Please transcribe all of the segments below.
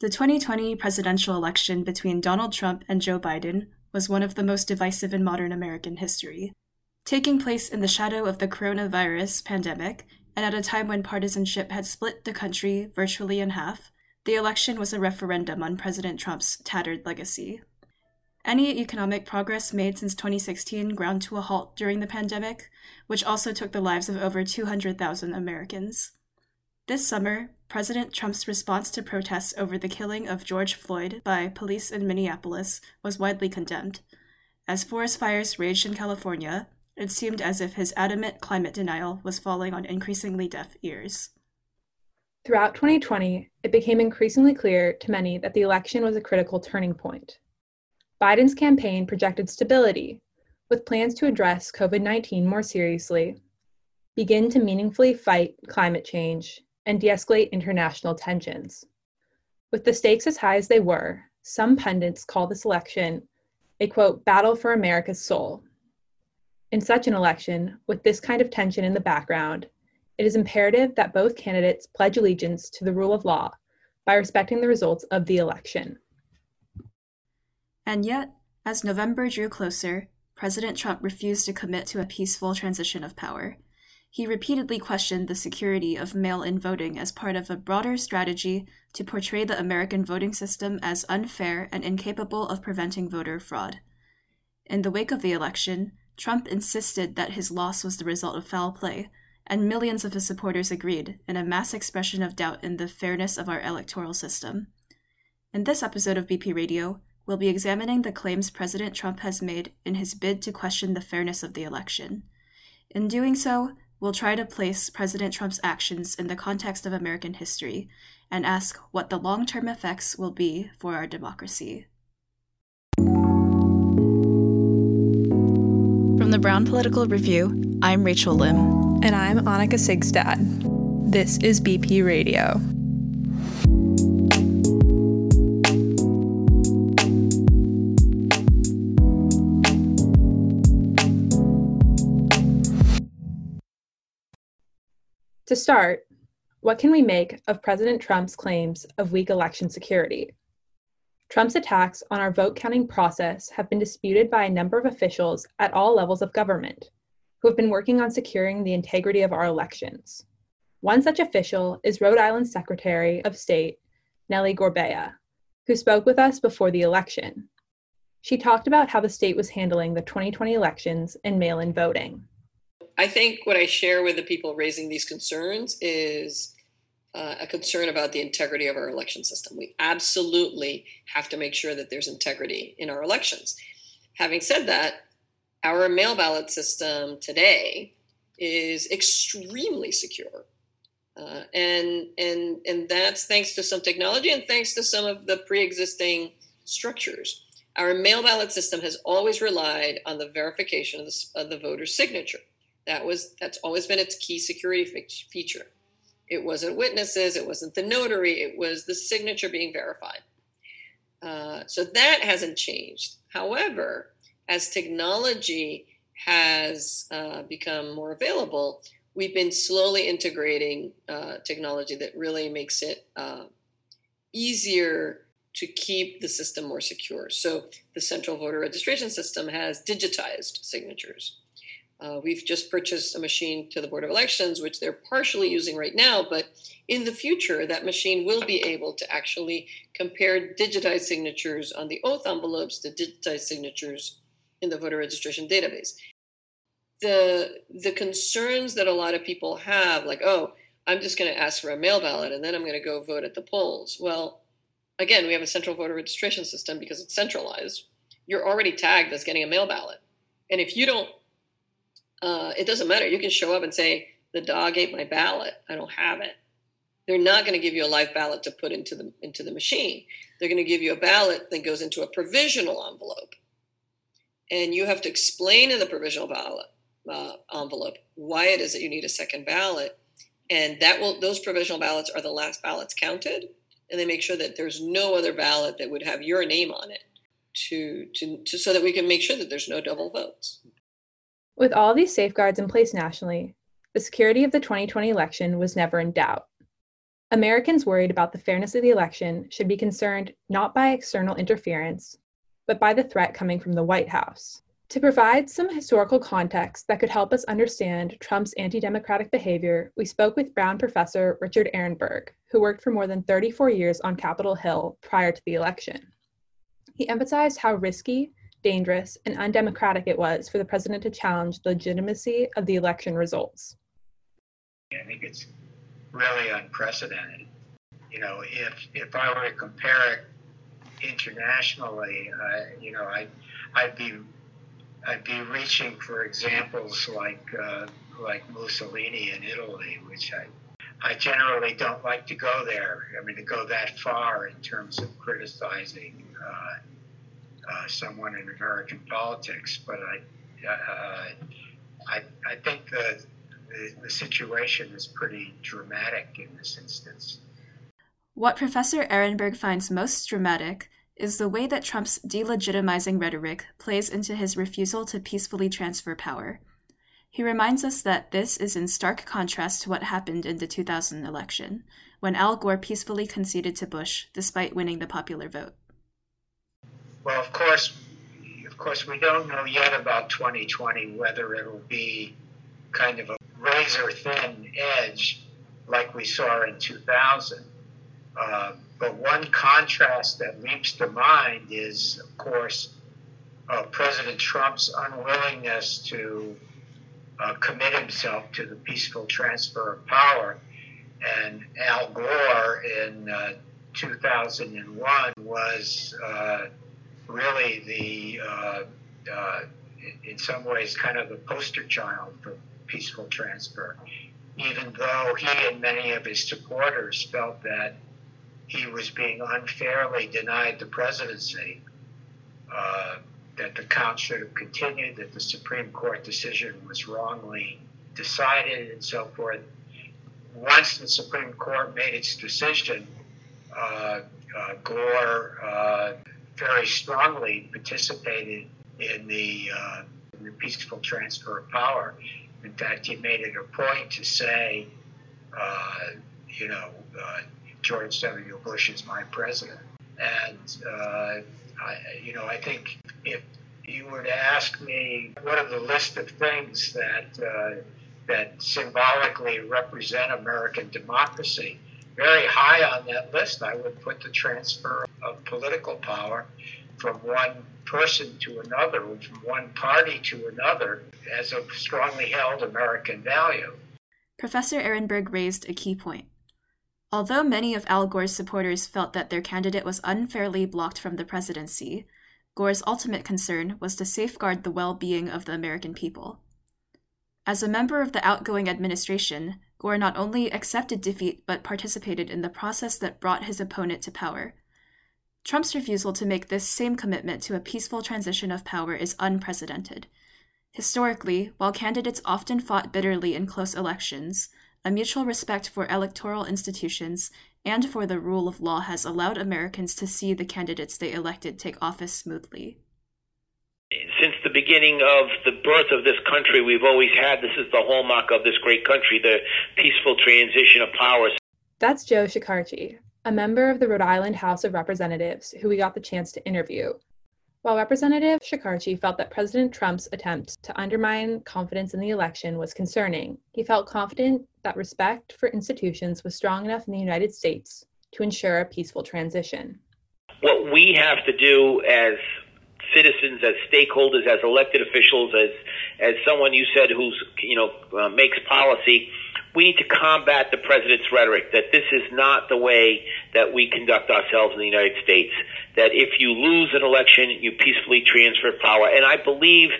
The 2020 presidential election between Donald Trump and Joe Biden was one of the most divisive in modern American history. Taking place in the shadow of the coronavirus pandemic, and at a time when partisanship had split the country virtually in half, the election was a referendum on President Trump's tattered legacy. Any economic progress made since 2016 ground to a halt during the pandemic, which also took the lives of over 200,000 Americans. This summer, President Trump's response to protests over the killing of George Floyd by police in Minneapolis was widely condemned. As forest fires raged in California, it seemed as if his adamant climate denial was falling on increasingly deaf ears. Throughout 2020, it became increasingly clear to many that the election was a critical turning point. Biden's campaign projected stability, with plans to address COVID 19 more seriously, begin to meaningfully fight climate change, and de escalate international tensions. With the stakes as high as they were, some pundits call this election a quote, battle for America's soul. In such an election, with this kind of tension in the background, it is imperative that both candidates pledge allegiance to the rule of law by respecting the results of the election. And yet, as November drew closer, President Trump refused to commit to a peaceful transition of power. He repeatedly questioned the security of mail in voting as part of a broader strategy to portray the American voting system as unfair and incapable of preventing voter fraud. In the wake of the election, Trump insisted that his loss was the result of foul play, and millions of his supporters agreed in a mass expression of doubt in the fairness of our electoral system. In this episode of BP Radio, we'll be examining the claims President Trump has made in his bid to question the fairness of the election. In doing so, we'll try to place President Trump's actions in the context of American history and ask what the long term effects will be for our democracy. From the Brown Political Review, I'm Rachel Lim. And I'm Annika Sigstad. This is BP Radio. To start, what can we make of President Trump's claims of weak election security? Trump's attacks on our vote counting process have been disputed by a number of officials at all levels of government who have been working on securing the integrity of our elections. One such official is Rhode Island Secretary of State Nellie Gorbea, who spoke with us before the election. She talked about how the state was handling the 2020 elections and mail in voting. I think what I share with the people raising these concerns is uh, a concern about the integrity of our election system. We absolutely have to make sure that there's integrity in our elections. Having said that, our mail ballot system today is extremely secure. Uh, and and and that's thanks to some technology and thanks to some of the pre-existing structures. Our mail ballot system has always relied on the verification of the, of the voter's signature. That was that's always been its key security feature. It wasn't witnesses, it wasn't the notary, it was the signature being verified. Uh, so that hasn't changed. However, as technology has uh, become more available, we've been slowly integrating uh, technology that really makes it uh, easier to keep the system more secure. So the central voter registration system has digitized signatures. Uh, we've just purchased a machine to the Board of Elections, which they're partially using right now, but in the future, that machine will be able to actually compare digitized signatures on the oath envelopes to digitized signatures in the voter registration database. The, the concerns that a lot of people have, like, oh, I'm just going to ask for a mail ballot and then I'm going to go vote at the polls. Well, again, we have a central voter registration system because it's centralized. You're already tagged as getting a mail ballot. And if you don't uh, it doesn't matter. You can show up and say, the dog ate my ballot. I don't have it. They're not going to give you a live ballot to put into the into the machine. They're going to give you a ballot that goes into a provisional envelope, and you have to explain in the provisional ballot uh, envelope why it is that you need a second ballot, and that will those provisional ballots are the last ballots counted, and they make sure that there's no other ballot that would have your name on it, to to, to so that we can make sure that there's no double votes. With all these safeguards in place nationally, the security of the 2020 election was never in doubt. Americans worried about the fairness of the election should be concerned not by external interference, but by the threat coming from the White House. To provide some historical context that could help us understand Trump's anti democratic behavior, we spoke with Brown professor Richard Arenberg, who worked for more than 34 years on Capitol Hill prior to the election. He emphasized how risky, dangerous, and undemocratic it was for the president to challenge the legitimacy of the election results. I think it's really unprecedented. You know, if if I were to compare it internationally, you know, I I'd be I'd be reaching for examples like uh, like Mussolini in Italy, which I I generally don't like to go there. I mean, to go that far in terms of criticizing uh, uh, someone in American politics, but I uh, I I think the the, the situation is pretty dramatic in this instance. What Professor Arenberg finds most dramatic is the way that Trump's delegitimizing rhetoric plays into his refusal to peacefully transfer power. He reminds us that this is in stark contrast to what happened in the 2000 election, when Al Gore peacefully conceded to Bush despite winning the popular vote. Well, of course, of course, we don't know yet about 2020 whether it will be kind of a razor thin edge like we saw in 2000. Uh, but one contrast that leaps to mind is, of course, uh, President Trump's unwillingness to uh, commit himself to the peaceful transfer of power. And Al Gore in uh, 2001 was uh, really the, uh, in some ways, kind of the poster child for peaceful transfer, even though he and many of his supporters felt that he was being unfairly denied the presidency, uh, that the count should have continued, that the Supreme Court decision was wrongly decided, and so forth. Once the Supreme Court made its decision, uh, uh, Gore uh, very strongly participated in the, uh, in the peaceful transfer of power. In fact, he made it a point to say, uh, you know, uh, George W. Bush is my president. And, uh, I, you know, I think if you were to ask me what are the list of things that, uh, that symbolically represent American democracy, very high on that list, I would put the transfer of political power from one person to another, from one party to another, as a strongly held American value. Professor Arenberg raised a key point. Although many of Al Gore's supporters felt that their candidate was unfairly blocked from the presidency, Gore's ultimate concern was to safeguard the well being of the American people. As a member of the outgoing administration, Gore not only accepted defeat but participated in the process that brought his opponent to power. Trump's refusal to make this same commitment to a peaceful transition of power is unprecedented. Historically, while candidates often fought bitterly in close elections, a mutual respect for electoral institutions and for the rule of law has allowed Americans to see the candidates they elected take office smoothly. Since the beginning of the birth of this country, we've always had this is the hallmark of this great country the peaceful transition of powers. That's Joe Shekarchi, a member of the Rhode Island House of Representatives who we got the chance to interview. While Representative Shekarchi felt that President Trump's attempt to undermine confidence in the election was concerning, he felt confident that respect for institutions was strong enough in the United States to ensure a peaceful transition. What we have to do as citizens, as stakeholders, as elected officials, as as someone you said who's you know uh, makes policy, we need to combat the president's rhetoric that this is not the way that we conduct ourselves in the United States. That if you lose an election, you peacefully transfer power. And I believe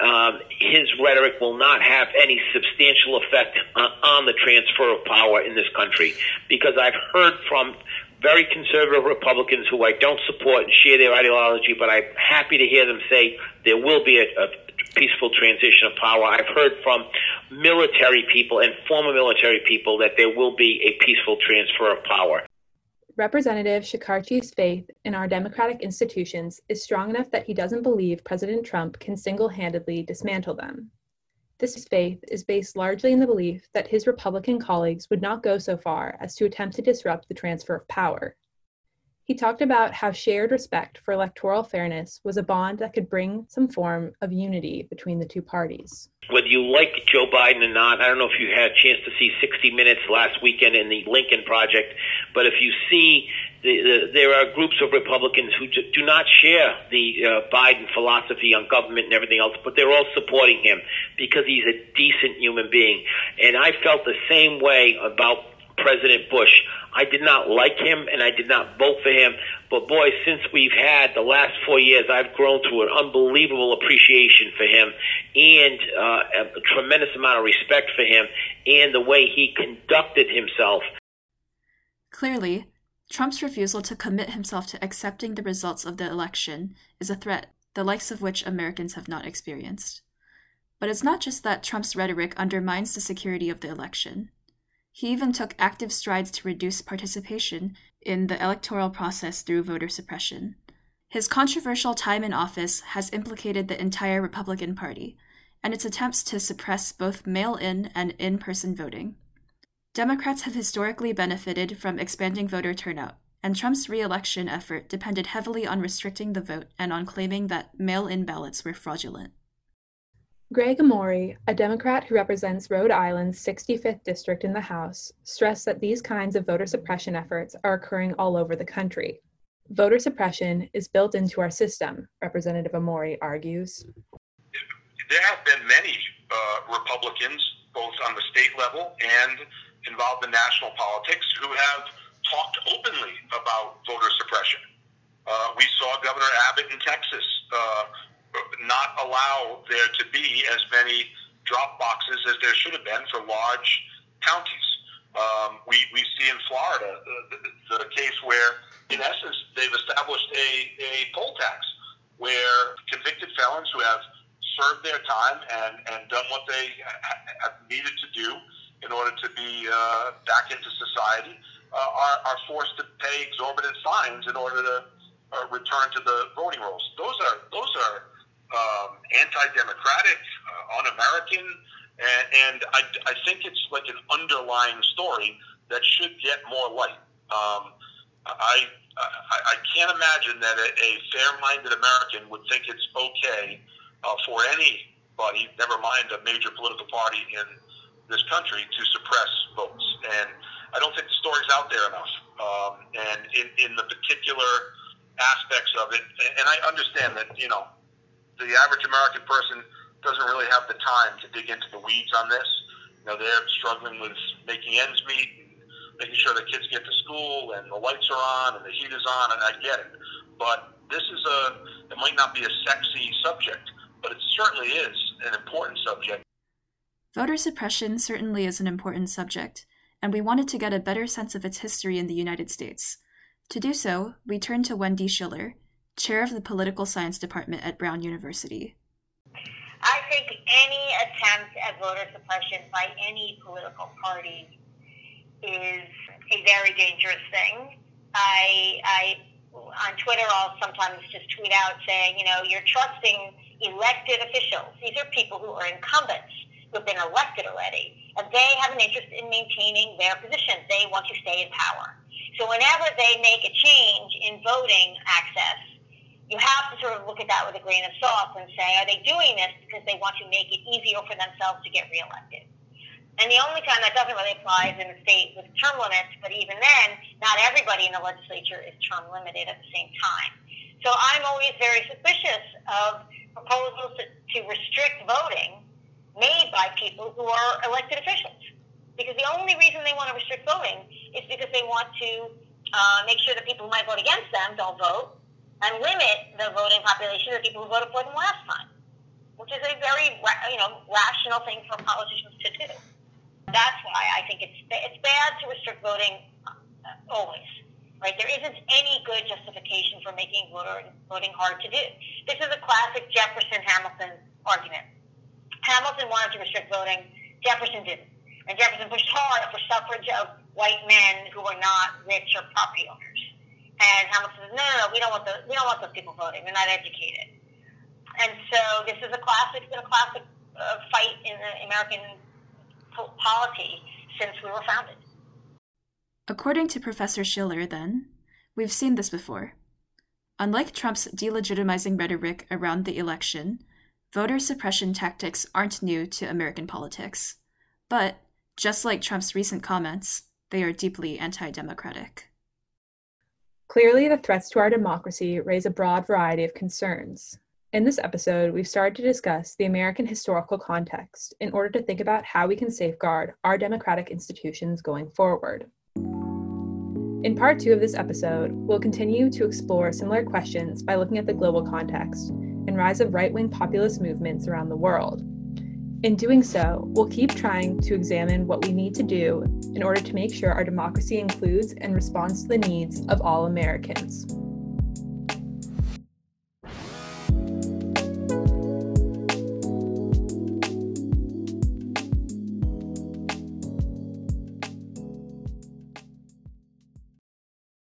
um, his rhetoric will not have any substantial effect uh, on the transfer of power in this country because I've heard from very conservative Republicans who I don't support and share their ideology, but I'm happy to hear them say there will be a, a peaceful transition of power. I've heard from military people and former military people that there will be a peaceful transfer of power. Representative Shekarchi's faith in our democratic institutions is strong enough that he doesn't believe President Trump can single handedly dismantle them. This faith is based largely in the belief that his Republican colleagues would not go so far as to attempt to disrupt the transfer of power. He talked about how shared respect for electoral fairness was a bond that could bring some form of unity between the two parties. Whether you like Joe Biden or not, I don't know if you had a chance to see 60 Minutes last weekend in the Lincoln Project, but if you see the, the, there are groups of Republicans who do not share the uh, Biden philosophy on government and everything else, but they're all supporting him because he's a decent human being. And I felt the same way about President Bush. I did not like him and I did not vote for him. But boy, since we've had the last four years, I've grown to an unbelievable appreciation for him and uh, a tremendous amount of respect for him and the way he conducted himself. Clearly, Trump's refusal to commit himself to accepting the results of the election is a threat, the likes of which Americans have not experienced. But it's not just that Trump's rhetoric undermines the security of the election. He even took active strides to reduce participation in the electoral process through voter suppression. His controversial time in office has implicated the entire Republican Party and its attempts to suppress both mail in and in person voting. Democrats have historically benefited from expanding voter turnout, and Trump's re election effort depended heavily on restricting the vote and on claiming that mail in ballots were fraudulent. Greg Amore, a Democrat who represents Rhode Island's 65th district in the House, stressed that these kinds of voter suppression efforts are occurring all over the country. Voter suppression is built into our system, Representative Amore argues. There have been many uh, Republicans, both on the state level and involved in national politics, who have talked openly about voter suppression. Uh, we saw Governor Abbott in Texas uh, not allow there to be as many drop boxes as there should have been for large counties. Um, we, we see in Florida the, the, the case where, in essence, they've established a, a poll tax where convicted felons who have served their time and, and done what they ha- have needed to do in order to be uh, back into society uh, are, are forced to pay exorbitant fines in order to uh, return to the voting rolls. Those are those are um, anti-democratic, uh, un-American, and, and I, I think it's like an underlying story that should get more light. Um, I, I I can't imagine that a, a fair-minded American would think it's okay uh, for anybody, never mind a major political party in this country, to suppress votes. And I don't think the story's out there enough. Um, and in, in the particular aspects of it, and I understand that you know the average American person doesn't really have the time to dig into the weeds on this. You know, they're struggling with making ends meet, making sure the kids get to school, and the lights are on, and the heat is on, and I get it. But this is a, it might not be a sexy subject, but it certainly is an important subject. Voter suppression certainly is an important subject, and we wanted to get a better sense of its history in the United States. To do so, we turned to Wendy Schiller, chair of the political science department at Brown University. I think any attempt at voter suppression by any political party is a very dangerous thing. I, I on Twitter, I'll sometimes just tweet out saying, you know, you're trusting elected officials. These are people who are incumbents who've been elected already, and they have an interest in maintaining their position. They want to stay in power. So whenever they make a change in voting access, you have to sort of look at that with a grain of salt and say, are they doing this because they want to make it easier for themselves to get reelected? And the only time that doesn't really apply is in a state with term limits, but even then, not everybody in the legislature is term limited at the same time. So I'm always very suspicious of proposals to, to restrict voting made by people who are elected officials. Because the only reason they want to restrict voting is because they want to uh, make sure that people who might vote against them don't vote and limit the voting population of people who voted for them last time, which is a very you know rational thing for politicians to do. That's why I think it's it's bad to restrict voting uh, always. Right? There isn't any good justification for making voter, voting hard to do. This is a classic Jefferson Hamilton argument. Hamilton wanted to restrict voting. Jefferson didn't. And Jefferson pushed hard for suffrage of white men who were not rich or property owners. And Hamilton says, no, no, no, we don't want the, we don't want those people voting. They're not educated. And so this is a classic, been a classic uh, fight in American polity since we were founded. According to Professor Schiller, then, we've seen this before. Unlike Trump's delegitimizing rhetoric around the election, voter suppression tactics aren't new to American politics. But, just like Trump's recent comments, they are deeply anti democratic. Clearly, the threats to our democracy raise a broad variety of concerns. In this episode, we've started to discuss the American historical context in order to think about how we can safeguard our democratic institutions going forward. In part two of this episode, we'll continue to explore similar questions by looking at the global context and rise of right wing populist movements around the world. In doing so, we'll keep trying to examine what we need to do in order to make sure our democracy includes and responds to the needs of all Americans.